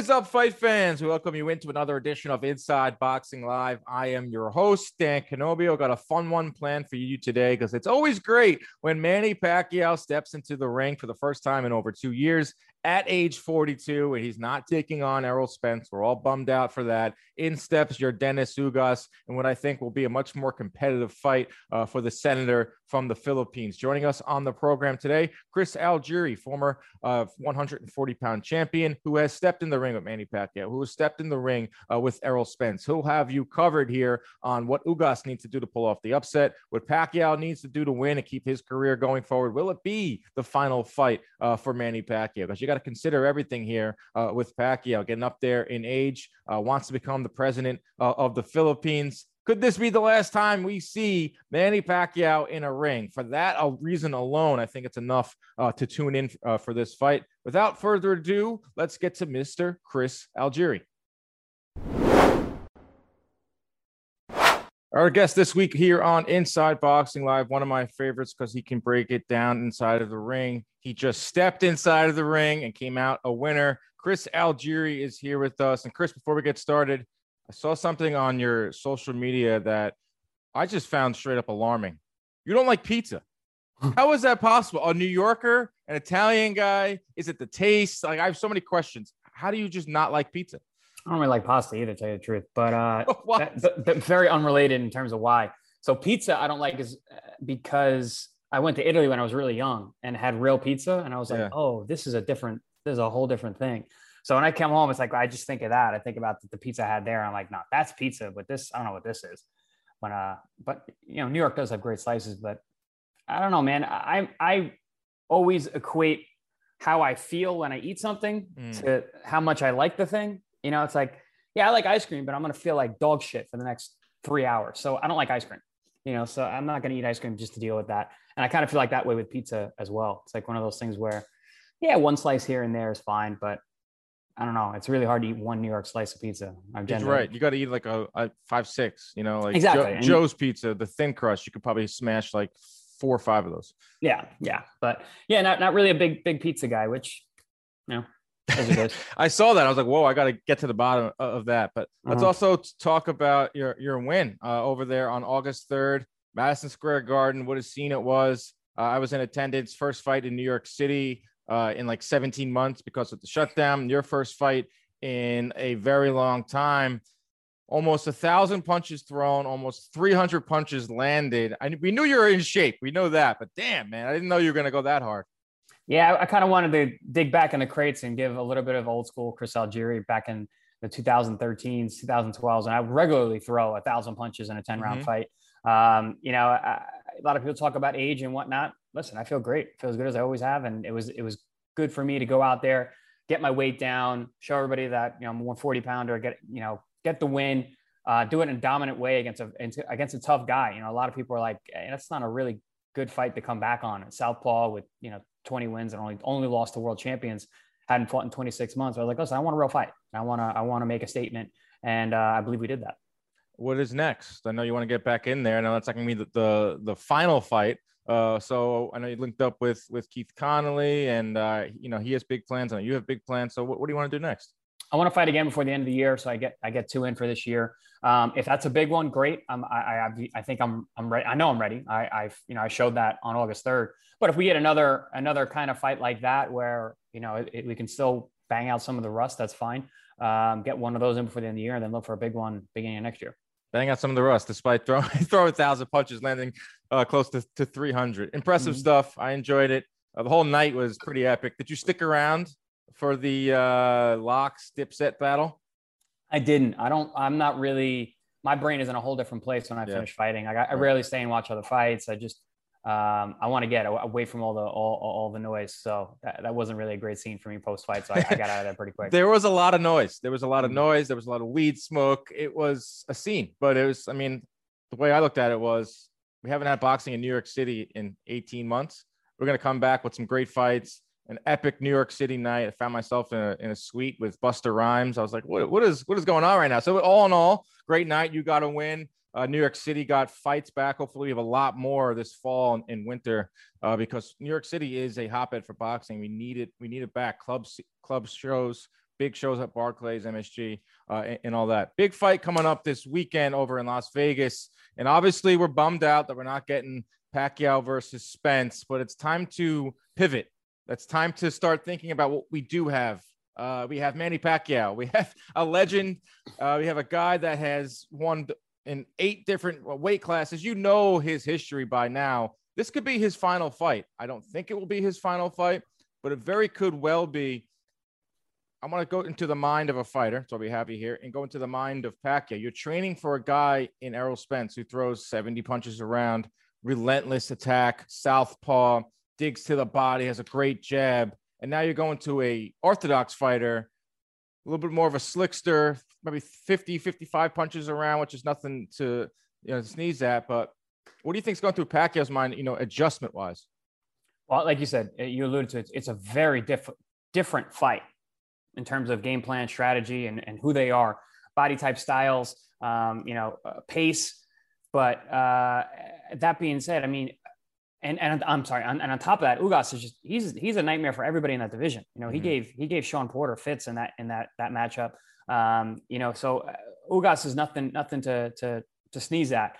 Is up, fight fans? We welcome you into another edition of Inside Boxing Live. I am your host, Dan Canobbio. Got a fun one planned for you today because it's always great when Manny Pacquiao steps into the ring for the first time in over two years at age 42, and he's not taking on Errol Spence. We're all bummed out for that. In steps Yordenis Ugas, and what I think will be a much more competitive fight uh, for the senator from the Philippines. Joining us on the program today, Chris Algieri, former uh, 140 pound champion who has stepped in the ring with Manny Pacquiao, who has stepped in the ring uh, with Errol Spence. He'll have you covered here on what Ugas needs to do to pull off the upset, what Pacquiao needs to do to win and keep his career going forward. Will it be the final fight uh, for Manny Pacquiao? Because you got to consider everything here uh, with Pacquiao getting up there in age, uh, wants to become the president uh, of the Philippines. Could this be the last time we see Manny Pacquiao in a ring? For that reason alone, I think it's enough uh, to tune in uh, for this fight. Without further ado, let's get to Mr. Chris Algieri. Our guest this week here on Inside Boxing Live, one of my favorites because he can break it down inside of the ring. He just stepped inside of the ring and came out a winner. Chris Algieri is here with us. And Chris, before we get started, I saw something on your social media that I just found straight up alarming. You don't like pizza. How is that possible? A New Yorker, an Italian guy? Is it the taste? Like I have so many questions. How do you just not like pizza? I don't really like pasta either, to tell you the truth. But uh, that, but, but very unrelated in terms of why. So pizza, I don't like is uh, because I went to Italy when I was really young and had real pizza, and I was like, yeah. oh, this is a different, this is a whole different thing. So when I come home, it's like I just think of that. I think about the, the pizza I had there. I'm like, no, that's pizza, but this I don't know what this is. When uh, but you know, New York does have great slices, but I don't know, man. I I always equate how I feel when I eat something mm. to how much I like the thing. You know, it's like, yeah, I like ice cream, but I'm gonna feel like dog shit for the next three hours. So I don't like ice cream. You know, so I'm not gonna eat ice cream just to deal with that. And I kind of feel like that way with pizza as well. It's like one of those things where, yeah, one slice here and there is fine, but I don't know. It's really hard to eat one New York slice of pizza. I've That's right. You got to eat like a, a, five, six, you know, like exactly. Jo- Joe's pizza, the thin crust. You could probably smash like four or five of those. Yeah. Yeah. But yeah, not, not really a big, big pizza guy, which, you know, I saw that. I was like, whoa, I got to get to the bottom of that. But uh-huh. let's also talk about your, your win uh, over there on August 3rd, Madison Square Garden. What a scene it was. Uh, I was in attendance, first fight in New York City uh, in like 17 months because of the shutdown. Your first fight in a very long time. Almost a thousand punches thrown, almost 300 punches landed. I, we knew you were in shape. We know that, but damn, man, I didn't know you were going to go that hard. Yeah, I, I kind of wanted to dig back in the crates and give a little bit of old school Chris Algieri back in the 2013s, 2012s, and I regularly throw a thousand punches in a 10 round mm-hmm. fight. Um, you know, I, a lot of people talk about age and whatnot listen, I feel great. Feel as good as I always have. And it was, it was good for me to go out there, get my weight down, show everybody that, you know, I'm a 140 pounder, get, you know, get the win, uh, do it in a dominant way against a, against a tough guy. You know, a lot of people are like, hey, that's not a really good fight to come back on. Southpaw with, you know, 20 wins and only, only lost to world champions, hadn't fought in 26 months. I was like, listen, I want a real fight. I want to, I want to make a statement. And uh, I believe we did that. What is next? I know you want to get back in there. Now that's not going to be the, the, the final fight, uh, so I know you linked up with with Keith Connolly, and uh, you know he has big plans. I know you have big plans. So what, what do you want to do next? I want to fight again before the end of the year, so I get I get two in for this year. Um, if that's a big one, great. Um, I, I I think I'm I'm ready. I know I'm ready. I I you know I showed that on August third. But if we get another another kind of fight like that, where you know it, it, we can still bang out some of the rust, that's fine. Um, get one of those in before the end of the year, and then look for a big one beginning of next year bang out some of the rust despite throwing throwing a thousand punches, landing uh, close to, to 300. Impressive mm-hmm. stuff. I enjoyed it. Uh, the whole night was pretty epic. Did you stick around for the uh, Lox dipset battle? I didn't. I don't. I'm not really. My brain is in a whole different place when I yeah. finish fighting. I, I rarely stay and watch other fights. I just um, I want to get away from all the all, all the noise. So that, that wasn't really a great scene for me post fight. So I, I, got out of there pretty quick. there was a lot of noise. There was a lot of mm. noise. There was a lot of weed smoke. It was a scene, but it was. I mean, the way I looked at it was, we haven't had boxing in New York City in 18 months. We're gonna come back with some great fights. An epic New York City night. I found myself in a, in a suite with Busta Rhymes. I was like, what, what is what is going on right now? So all in all, great night. You got to win. Uh, New York City got fights back. Hopefully, we have a lot more this fall and, and winter uh, because New York City is a hotbed for boxing. We need it. We need it back. Clubs, club shows, big shows at Barclays, MSG, uh, and, and, all that. Big fight coming up this weekend over in Las Vegas, and obviously we're bummed out that we're not getting Pacquiao versus Spence, but it's time to pivot. It's time to start thinking about what we do have. Uh, we have Manny Pacquiao. We have a legend. Uh, we have a guy that has won in eight different weight classes. You know his history by now. This could be his final fight. I don't think it will be his final fight, but it very could well be. I want to go into the mind of a fighter, so I'll be happy here, and go into the mind of Pacquiao. You're training for a guy in Errol Spence who throws 70 punches around, relentless attack, southpaw, digs to the body, has a great jab, and now you're going to a orthodox fighter a little bit more of a slickster, maybe 50, 55 punches around, which is nothing to you know sneeze at. But what do you think is going through Pacquiao's mind, you know, adjustment wise? Well, like you said, eh, you alluded to it, it's a very diff- different fight in terms of game plan, strategy, and, and who they are, body type, styles, um, you know, uh, pace. But uh, that being said, I mean, and and I'm sorry, and, and on top of that, Ugas is just he's he's a nightmare for everybody in that division. You know, he mm-hmm. gave he gave Shawn Porter fits in that in that that matchup. Um, you know, so uh, Ugas is nothing nothing to to to sneeze at.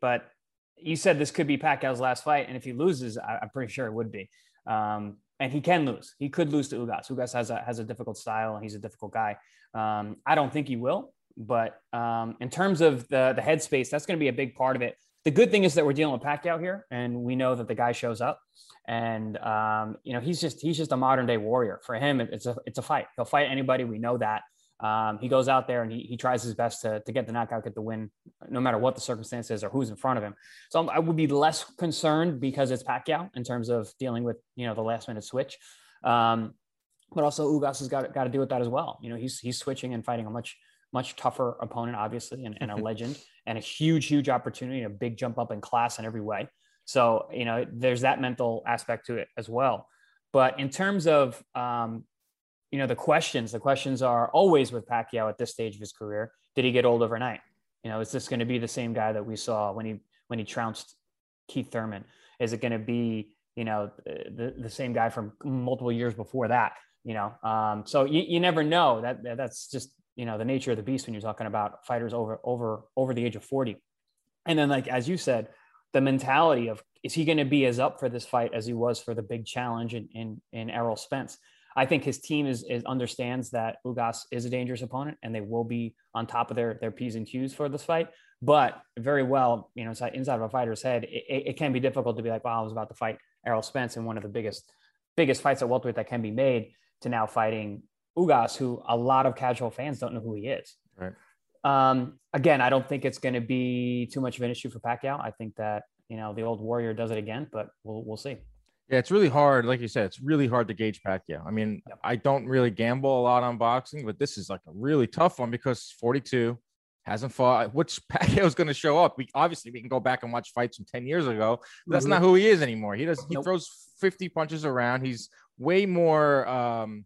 But you said this could be Pacquiao's last fight, and if he loses, I, am pretty sure it would be. Um, and he can lose. He could lose to Ugas. Ugas has a has a difficult style, and he's a difficult guy. Um, I don't think he will, but um, in terms of the the headspace, that's going to be a big part of it the good thing is that we're dealing with Pacquiao here, and we know that the guy shows up, and um, you know he's just he's just a modern day warrior. For him, it's a it's a fight. He'll fight anybody. We know that. Um, he goes out there and he, he tries his best to, to get the knockout, get the win, no matter what the circumstances or who's in front of him. So I would be less concerned because it's Pacquiao in terms of dealing with you know the last minute switch. Um, but also Ugas has got got to deal with that as well. You know, he's he's switching and fighting a much much tougher opponent, obviously, and, and a legend and a huge, huge opportunity and a big jump up in class in every way. So, you know, there's that mental aspect to it as well. But in terms of, um, you know, the questions, the questions are always with Pacquiao at this stage of his career. Did he get old overnight? You know, is this going to be the same guy that we saw when he when he trounced Keith Thurman? Is it going to be, you know, the, the same guy from multiple years before that? You know, um, so you, you never know. That that's just you know the nature of the beast when you're talking about fighters over over over the age of 40 and then like as you said the mentality of is he going to be as up for this fight as he was for the big challenge in in, in errol spence? I think his team is, is understands that ugas is a dangerous opponent and they will be on top of their their p's and q's for this fight. But very well you know inside, inside of a fighter's head it, it can be difficult to be like wow i was about to fight errol spence in one of the biggest biggest fights at welterweight that can be made to now fighting Ugas, who a lot of casual fans don't know who he is. Right. Um, again, I don't think it's going to be too much of an issue for Pacquiao. I think that you know the old warrior does it again, but we'll we'll see. Yeah, it's really hard. Like you said, it's really hard to gauge Pacquiao. I mean, yep. I don't really gamble a lot on boxing, but this is like a really tough one because 42 hasn't fought. Which Pacquiao is going to show up? We obviously we can go back and watch fights from 10 years ago. That's mm-hmm. not who he is anymore. He does. He nope. throws 50 punches around. He's way more um,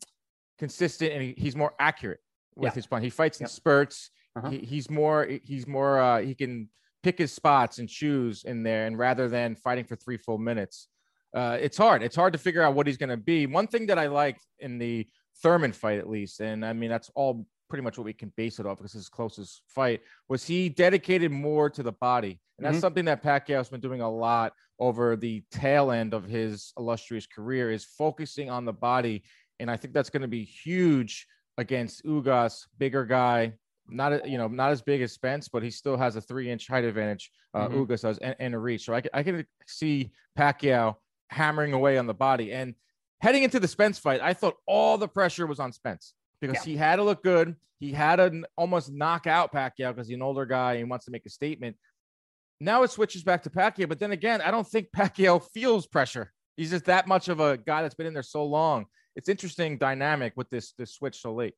consistent and he, he's more accurate with yeah. his punch. He fights in spurts. Uh-huh. He, he's more he's more uh, he can pick his spots and choose in there, and rather than fighting for three full minutes, uh, it's hard. It's hard to figure out what he's going to be. One thing that I liked in the Thurman fight, at least, and I mean that's all pretty much what we can base it off because his closest fight was he dedicated more to the body, and that's mm-hmm. something that Pacquiao's been doing a lot over the tail end of his illustrious career is focusing on the body and I think that's going to be huge against Ugas, bigger guy, not you know not as big as Spence, but he still has a three inch height advantage. Uh, mm-hmm. Ugas does and, and, a reach, so I, I can see Pacquiao hammering away on the body. And heading into the Spence fight, I thought all the pressure was on Spence because yeah. he had to look good. He had to almost knock out Pacquiao because he's an older guy and he wants to make a statement. now it switches back to Pacquiao. But then again, I don't think Pacquiao feels pressure. He's just that much of a guy that's been in there so long. It's interesting dynamic with this this switch so late.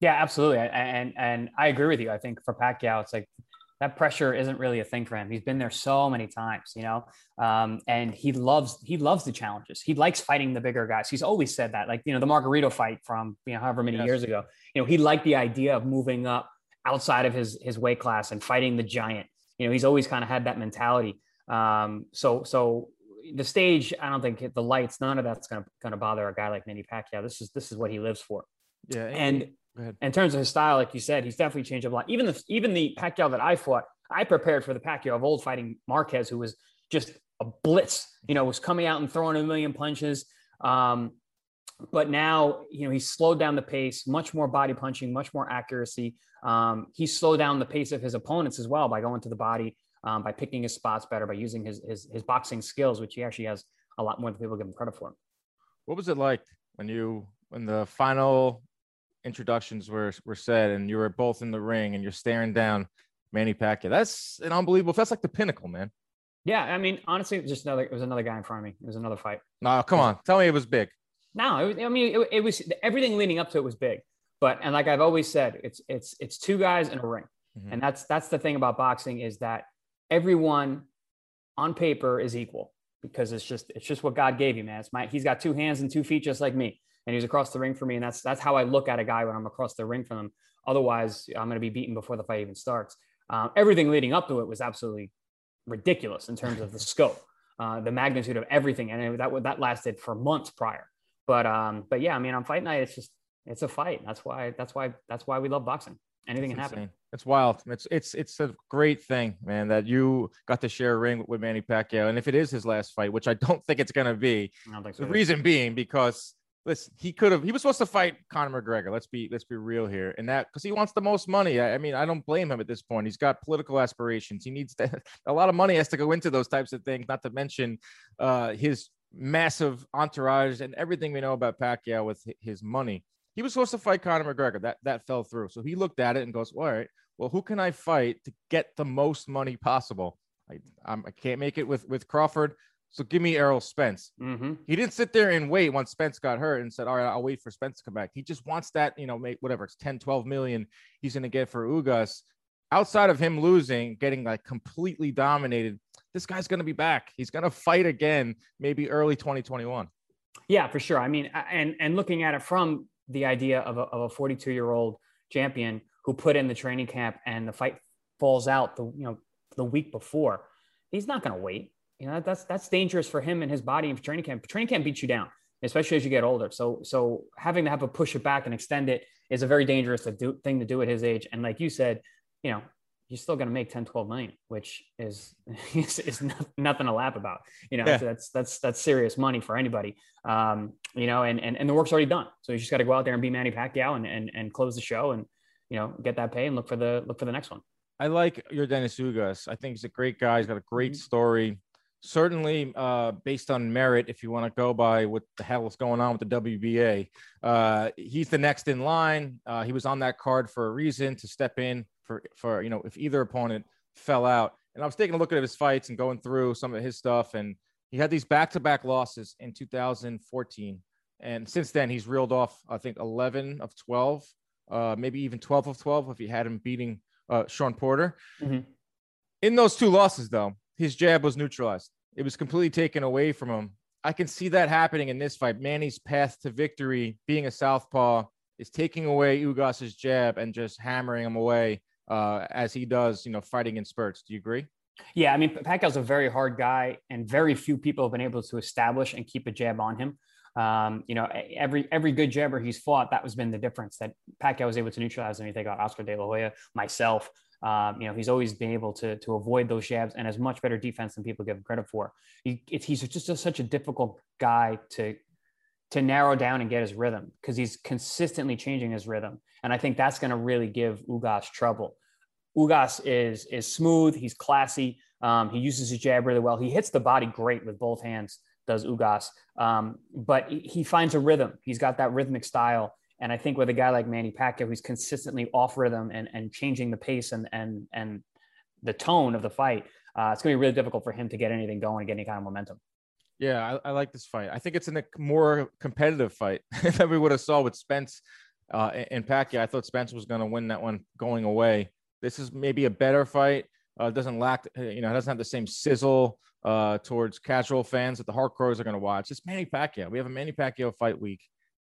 Yeah, absolutely. And and I agree with you. I think for Pacquiao, it's like that pressure isn't really a thing for him. He's been there so many times, you know, um, and he loves he loves the challenges. He likes fighting the bigger guys. He's always said that, like you know, the Margarito fight from you know however many yes. years ago. You know, he liked the idea of moving up outside of his his weight class and fighting the giant. You know, he's always kind of had that mentality. Um, so so the stage, I don't think the lights, none of that's gonna gonna bother a guy like Manny Pacquiao. This is this is what he lives for. Yeah, and in terms of his style, like you said, he's definitely changed a lot. Even the even the Pacquiao that I fought, I prepared for the Pacquiao of old fighting Marquez, who was just a blitz. You know, was coming out and throwing a million punches. Um, but now, you know, he's slowed down the pace, much more body punching, much more accuracy. Um, he slowed down the pace of his opponents as well by going to the body, um, by picking his spots better, by using his, his his boxing skills, which he actually has a lot more than people give him credit for. What was it like when you when the final introductions were were said and you were both in the ring and you're staring down Manny Pacquiao. That's an unbelievable. That's like the pinnacle, man. Yeah, I mean, honestly, just another. It was another guy in front of me. It was another fight. No, come on, tell me it was big. No, it was, I mean, it, it, was everything leading up to it was big. But and like I've always said, it's it's it's two guys in a ring, mm-hmm. and that's that's the thing about boxing is that everyone on paper is equal because it's just it's just what God gave you, man. It's my he's got two hands and two feet just like me and he's across the ring for me. And that's that's how I look at a guy when I'm across the ring from him. Otherwise, I'm going to be beaten before the fight even starts. Um, everything leading up to it was absolutely ridiculous in terms of the scope, uh, the magnitude of everything, and that that lasted for months prior. But um, but yeah, I mean, on fight night, it's just it's a fight. That's why that's why that's why we love boxing. Anything can happen. It's wild. It's it's it's a great thing, man, that you got to share a ring with Manny Pacquiao. And if it is his last fight, which I don't think it's going to be, so. the reason being because listen, he could have. He was supposed to fight Conor McGregor. Let's be let's be real here, and that because he wants the most money. I, I, mean, I don't blame him at this point. He's got political aspirations. He needs to, a lot of money has to go into those types of things. Not to mention uh, his massive entourage and everything we know about Pacquiao with his money. He was supposed to fight Conor McGregor. That that fell through. So he looked at it and goes, "All right, well, who can I fight to get the most money possible? I, I'm, I can't make it with with Crawford. So give me Errol Spence. Mm-hmm. He didn't sit there and wait once Spence got hurt and said, all right, I'll wait for Spence to come back. He just wants that, you know, make whatever it's 10, 12 million he's going to get for Ugas. Outside of him losing, getting like completely dominated, this guy's going to be back. He's going to fight again, maybe early 2021. Yeah, for sure. I mean, and and looking at it from the idea of a, of a 42 year old champion who put in the training camp and the fight falls out the you know the week before, he's not going to wait you know that's that's dangerous for him and his body and training camp. Training camp beats you down, especially as you get older. So so having to have to push it back and extend it is a very dangerous thing to do at his age. And like you said, you know, you're still going to make 10, 12 million, which is, is, is nothing to laugh about. You know, yeah. so that's, that's, that's serious money for anybody. Um, you know, and, and, and the work's already done. So you just got to go out there and be Manny Pacquiao and, and, and close the show and, you know, get that pay and look for the, look for the next one. I like Yordenis Ugas. I think he's a great guy. He's got a great mm-hmm. story certainly uh, based on merit, if you want to go by what the hell is going on with the WBA, uh, he's the next in line. Uh, he was on that card for a reason to step in for for you know if either opponent fell out. And I was taking a look at his fights and going through some of his stuff, and he had these back-to-back losses in 2014, and since then he's reeled off I think 11 of 12, uh, maybe even 12 of 12 if he had him beating uh, Shawn Porter. Mm-hmm. In those two losses, though, his jab was neutralized. It was completely taken away from him. I can see that happening in this fight. Manny's path to victory, being a southpaw, is taking away Ugas's jab and just hammering him away uh, as he does, you know, fighting in spurts. Do you agree? Yeah, I mean, Pacquiao's a very hard guy, and very few people have been able to establish and keep a jab on him. Um, you know, every every good jabber he's fought, that was been the difference that Pacquiao was able to neutralize. I mean, they got Oscar De La Hoya, myself, um, you know, he's always been able to to avoid those jabs and has much better defense than people give him credit for. He, he's just a, such a difficult guy to to narrow down and get his rhythm because he's consistently changing his rhythm, and I think that's going to really give Ugas trouble. Ugas is is smooth. He's classy. Um, he uses his jab really well. He hits the body great with both hands. Does Ugas, um, but he finds a rhythm. He's got that rhythmic style and I think with a guy like Manny Pacquiao, who's consistently off rhythm and, and changing the pace and, and, and the tone of the fight, uh, it's going to be really difficult for him to get anything going and get any kind of momentum. Yeah, I, I like this fight. I think it's in a more competitive fight than we would have saw with Spence uh, and Pacquiao. I thought Spence was going to win that one going away. This is maybe a better fight. Uh, doesn't lack, you know, doesn't have the same sizzle uh, towards casual fans that the hardcores are going to watch. It's Manny Pacquiao. We have a Manny Pacquiao fight week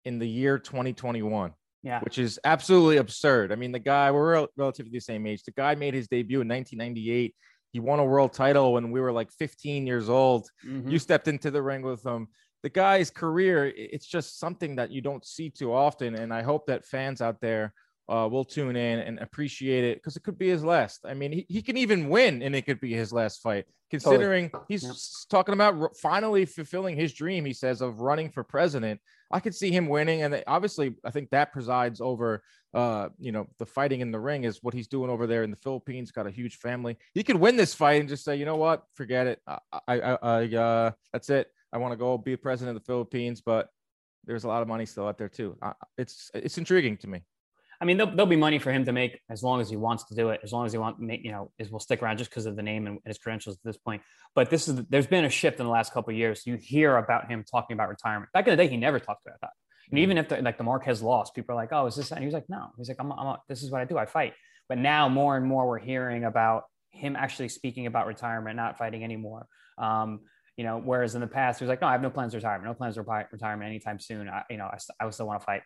in the year 2021. Yeah. Which is absolutely absurd. I mean, the guy, we're relatively the same age. The guy made his debut in 1998. He won a world title when we were like 15 years old. Mm-hmm. You stepped into the ring with him. The guy's career, it's just something that you don't see too often. And I hope that fans out there uh, will tune in and appreciate it because it could be his last. I mean, he, he can even win and it could be his last fight, considering totally. he's yeah. talking about finally fulfilling his dream, he says, of running for president. I could see him winning. And obviously, I think that presides over, uh, you know, the fighting in the ring is what he's doing over there in the Philippines. Got a huge family. He could win this fight and just say, you know what, forget it. I, I, I uh, that's it. I want to go be president of the Philippines, but there's a lot of money still out there too. Uh, it's it's intriguing to me. I mean, there'll, there'll, be money for him to make as long as he wants to do it, as long as he want you know, is will stick around just because of the name and his credentials at this point. But this is there's been a shift in the last couple of years. You hear about him talking about retirement. Back in the day, he never talked about that. And even if the, like the Marquez lost, people are like, "Oh, is this?" And he was like, "No." He's like, "I'm, I'm this is what I do. I fight." But now more and more we're hearing about him actually speaking about retirement, not fighting anymore. Um, you know, whereas in the past he was like, "No, I have no plans to retire. No plans to retirement anytime soon. I, you know, I, I still want to fight."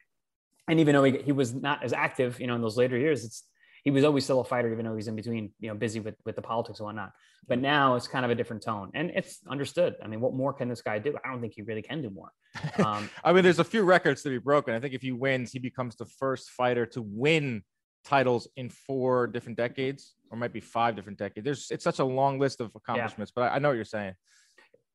And even though he, he was not as active, you know, in those later years, it's he was always still a fighter, even though he's in between, you know, busy with with the politics and whatnot. But now it's kind of a different tone, and it's understood. I mean, what more can this guy do? I don't think he really can do more. Um, I mean, there's a few records to be broken. I think if he wins, he becomes the first fighter to win titles in four different decades, or might be five different decades. There's it's such a long list of accomplishments, yeah. but I, I know what you're saying.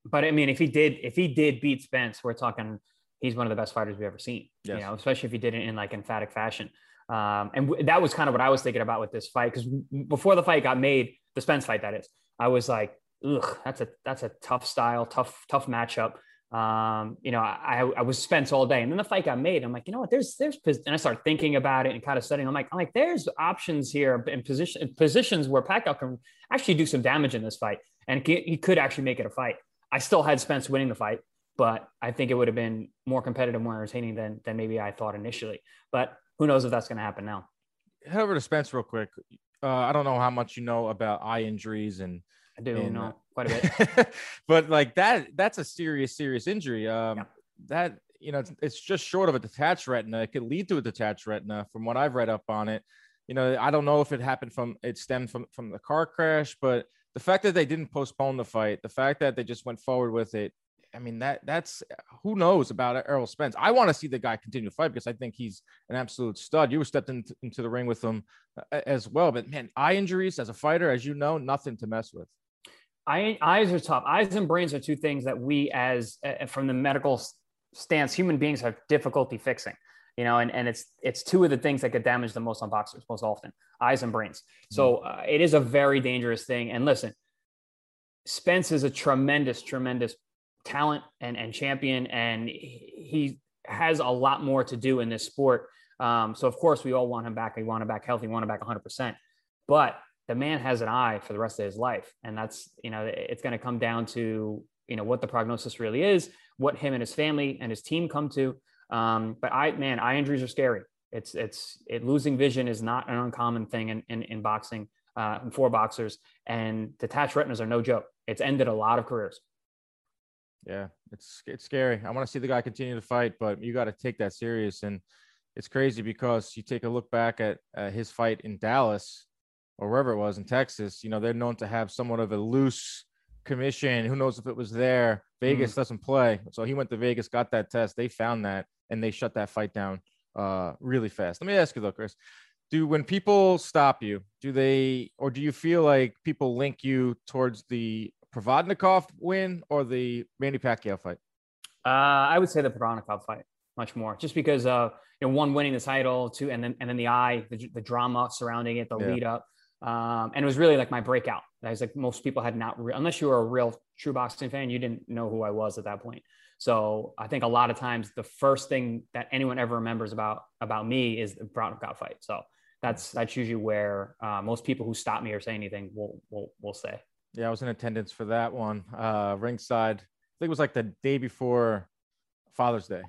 But I mean, if he did, if he did beat Spence, we're talking he's one of the best fighters we've ever seen. Yes. You know, especially if he did it in like emphatic fashion. Um, and w- that was kind of what I was thinking about with this fight because before the fight got made, the Spence fight that is, I was like, ugh, that's a that's a tough style, tough tough matchup. Um, you know, I, I was Spence all day, and then the fight got made. I'm like, you know what? There's there's and I start thinking about it and kind of studying. I'm like, I'm like, there's options here in position positions where Pacquiao can actually do some damage in this fight, and he could actually make it a fight. I still had Spence winning the fight but I think it would have been more competitive, more entertaining than than maybe I thought initially. But who knows if that's going to happen now? Head over to Spence real quick. Uh, I don't know how much you know about eye injuries and I do and, know uh, quite a bit, but like that, that's a serious, serious injury. Um, yeah. That you know, it's, it's just short of a detached retina. It could lead to a detached retina, from what I've read up on it. You know, I don't know if it happened from it stemmed from from the car crash, but the fact that they didn't postpone the fight, the fact that they just went forward with it, I mean that that's who knows about Errol Spence. I want to see the guy continue to fight because I think he's an absolute stud. You were stepped into, into the ring with him uh, as well, but man, eye injuries as a fighter, as you know, nothing to mess with. Eye, eyes are tough. Eyes and brains are two things that we, as uh, from the medical stance, human beings have difficulty fixing. You know, and, and it's it's two of the things that get damaged the most on boxers most often, eyes and brains. So mm-hmm. uh, it is a very dangerous thing. And listen, Spence is a tremendous, tremendous talent and, and champion, and he has a lot more to do in this sport. Um, so, of course, we all want him back. We want him back healthy, we want him back 100%. But the man has an eye for the rest of his life. And that's, you know, it's going to come down to, you know, what the prognosis really is, what him and his family and his team come to. Um, but I, man, eye injuries are scary. It's, it's, it losing vision is not an uncommon thing in, in, in boxing uh, for boxers. And detached retinas are no joke. It's ended a lot of careers. Yeah, it's it's scary. I want to see the guy continue to fight, but you got to take that serious. And it's crazy because you take a look back at uh, his fight in Dallas or wherever it was in Texas. You know, they're known to have somewhat of a loose commission. Who knows if it was there? Vegas mm. doesn't play, so he went to Vegas, got that test. They found that, and they shut that fight down uh, really fast. Let me ask you though, Chris. Do when people stop you, do they, or do you feel like people link you towards the Provodnikov win or the Manny Pacquiao fight? Uh, I would say the Provodnikov fight much more, just because uh, you know one winning the title, two, and then and then the eye, the, the drama surrounding it, the yeah. lead up, um, and it was really like my breakout. I was like most people had not, re- unless you were a real true boxing fan, you didn't know who I was at that point. So I think a lot of times the first thing that anyone ever remembers about about me is the Provodnikov fight. So that's that's usually where uh, most people who stop me or say anything will will will say. Yeah, I was in attendance for that one. Uh, ringside. I think it was like the day before Father's Day,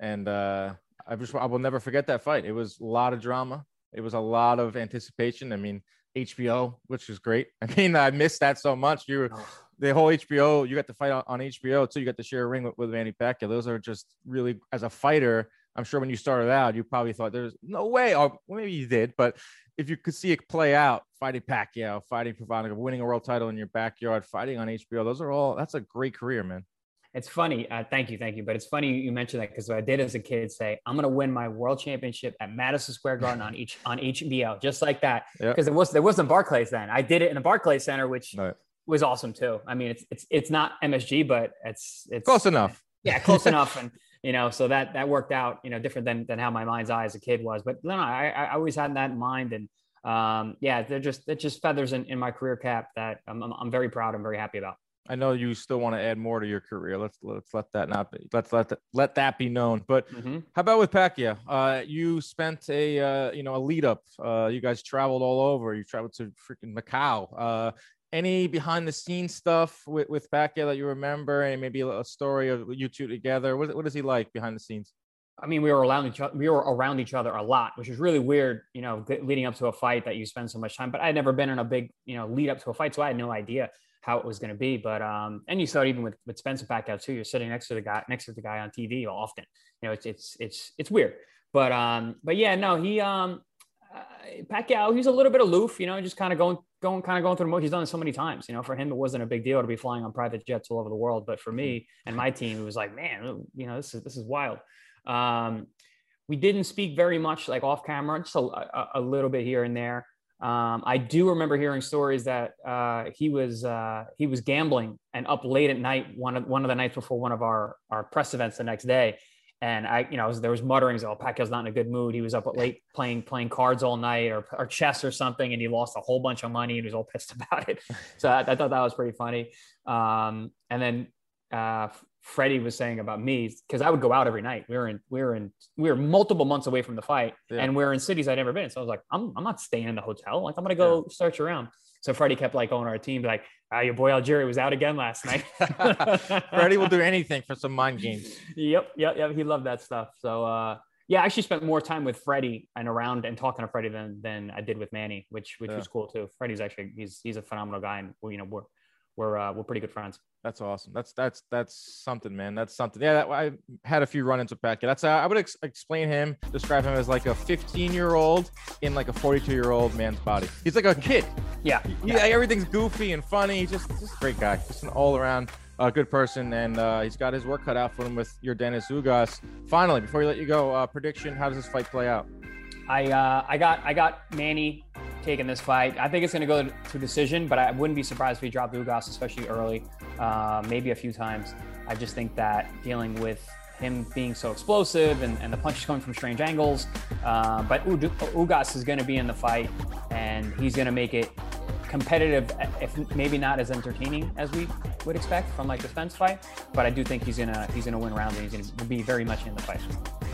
and uh, I just I will never forget that fight. It was a lot of drama. It was a lot of anticipation. I mean, HBO, which is great. I mean, I missed that so much. You were the whole HBO. You got to fight on, on HBO too. You got to share a ring with, with Manny Pacquiao. Those are just really, as a fighter, I'm sure when you started out, you probably thought there's no way, or well, maybe you did, but if you could see it play out, fighting Pacquiao, fighting Provodnikov, winning a world title in your backyard, fighting on HBO, those are all. That's a great career, man. It's funny. Uh, thank you, thank you. But it's funny you mentioned that because I did as a kid say I'm going to win my world championship at Madison Square Garden on each on HBO, just like that. Because yep. there was there wasn't Barclays then. I did it in the Barclays Center, which right. was awesome too. I mean, it's it's it's not MSG, but it's it's close enough. Yeah, close enough. And you know, so that that worked out. You know, different than than how my mind's eye as a kid was. But no, I I always had that in mind and. Um, yeah, they're just they're just feathers in, in my career cap that I'm, I'm, I'm very proud. I'm very happy about. I know you still want to add more to your career. Let's let's let that not be. Let's let that, let that be known. But mm-hmm. how about with Pacquiao? Uh, you spent a uh, you know a lead up. Uh, you guys traveled all over. You traveled to freaking Macau. Any behind the scenes stuff with with Pacquiao that you remember, and maybe a little story of you two together? What what is he like behind the scenes? I mean, we were around each other. We were around each other a lot, which is really weird. You know, leading up to a fight that you spend so much time. But I'd never been in a big, you know, lead up to a fight, so I had no idea how it was going to be. But um, and you saw it even with with Spencer Pacquiao too. You're sitting next to the guy next to the guy on TV often. You know, it's it's it's it's weird. But um, but yeah, no, he um, uh, Pacquiao, he's a little bit aloof. You know, just kind of going going kind of going through the motion. He's done it so many times. You know, for him it wasn't a big deal to be flying on private jets all over the world. But for me and my team, it was like, man, you know, this is this is wild. Um, we didn't speak very much like off camera, just a, a, a little bit here and there. Um, I do remember hearing stories that uh, he was uh, he was gambling and up late at night one of one of the nights before one of our our press events the next day, and I you know was, there was mutterings oh Pacquiao's not in a good mood he was up late playing playing cards all night or, or chess or something and he lost a whole bunch of money and he was all pissed about it so I, I thought that was pretty funny um, and then uh, Freddie was saying about me because I would go out every night. We were in we were in we were multiple months away from the fight, yeah. and we are in cities I'd never been. So I was like, I'm I'm not staying in the hotel. Like I'm gonna go yeah. search around. So Freddie kept like on our team, like, ah, your boy Algieri was out again last night. Freddie will do anything for some mind games. Yep, yep, yep. He loved that stuff. So uh, yeah, I actually spent more time with Freddie and around and talking to Freddie than than I did with Manny, which which yeah. was cool too. Freddie's actually he's he's a phenomenal guy, and you know we're we're uh, we're pretty good friends. That's awesome. That's that's that's something, man. That's something. Yeah, that, I had a few run-ins with Pacquiao. That's uh, I would ex- explain him, describe him as like a 15-year-old in like a 42-year-old man's body. He's like a kid. Yeah, he, yeah. Everything's goofy and funny. He's just just a great guy. Just an all-around uh, good person, and uh, he's got his work cut out for him with Yordenis Ugas. Finally, before we let you go, uh, prediction: How does this fight play out? I uh, I got I got Manny taking this fight. I think it's going to go to decision, but I wouldn't be surprised if he dropped Ugas, especially early, uh, maybe a few times. I just think that dealing with him being so explosive and, and the punches coming from strange angles, uh, but Ugas is going to be in the fight, and he's going to make it competitive, if maybe not as entertaining as we would expect from like the Spence fight. But I do think he's gonna he's gonna win rounds and he's gonna be very much in the fight.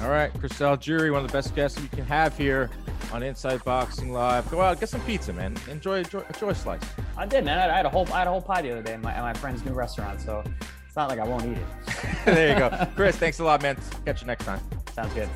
All right, Chris Algieri, one of the best guests you can have here on Inside Boxing Live. Go out, get some pizza, man. Enjoy enjoy, enjoy a slice. I did, man. I had a whole I had a whole pie the other day at my, at my friend's new restaurant, so it's not like I won't eat it. there you go, Chris. Thanks a lot, man. Catch you next time. Sounds good.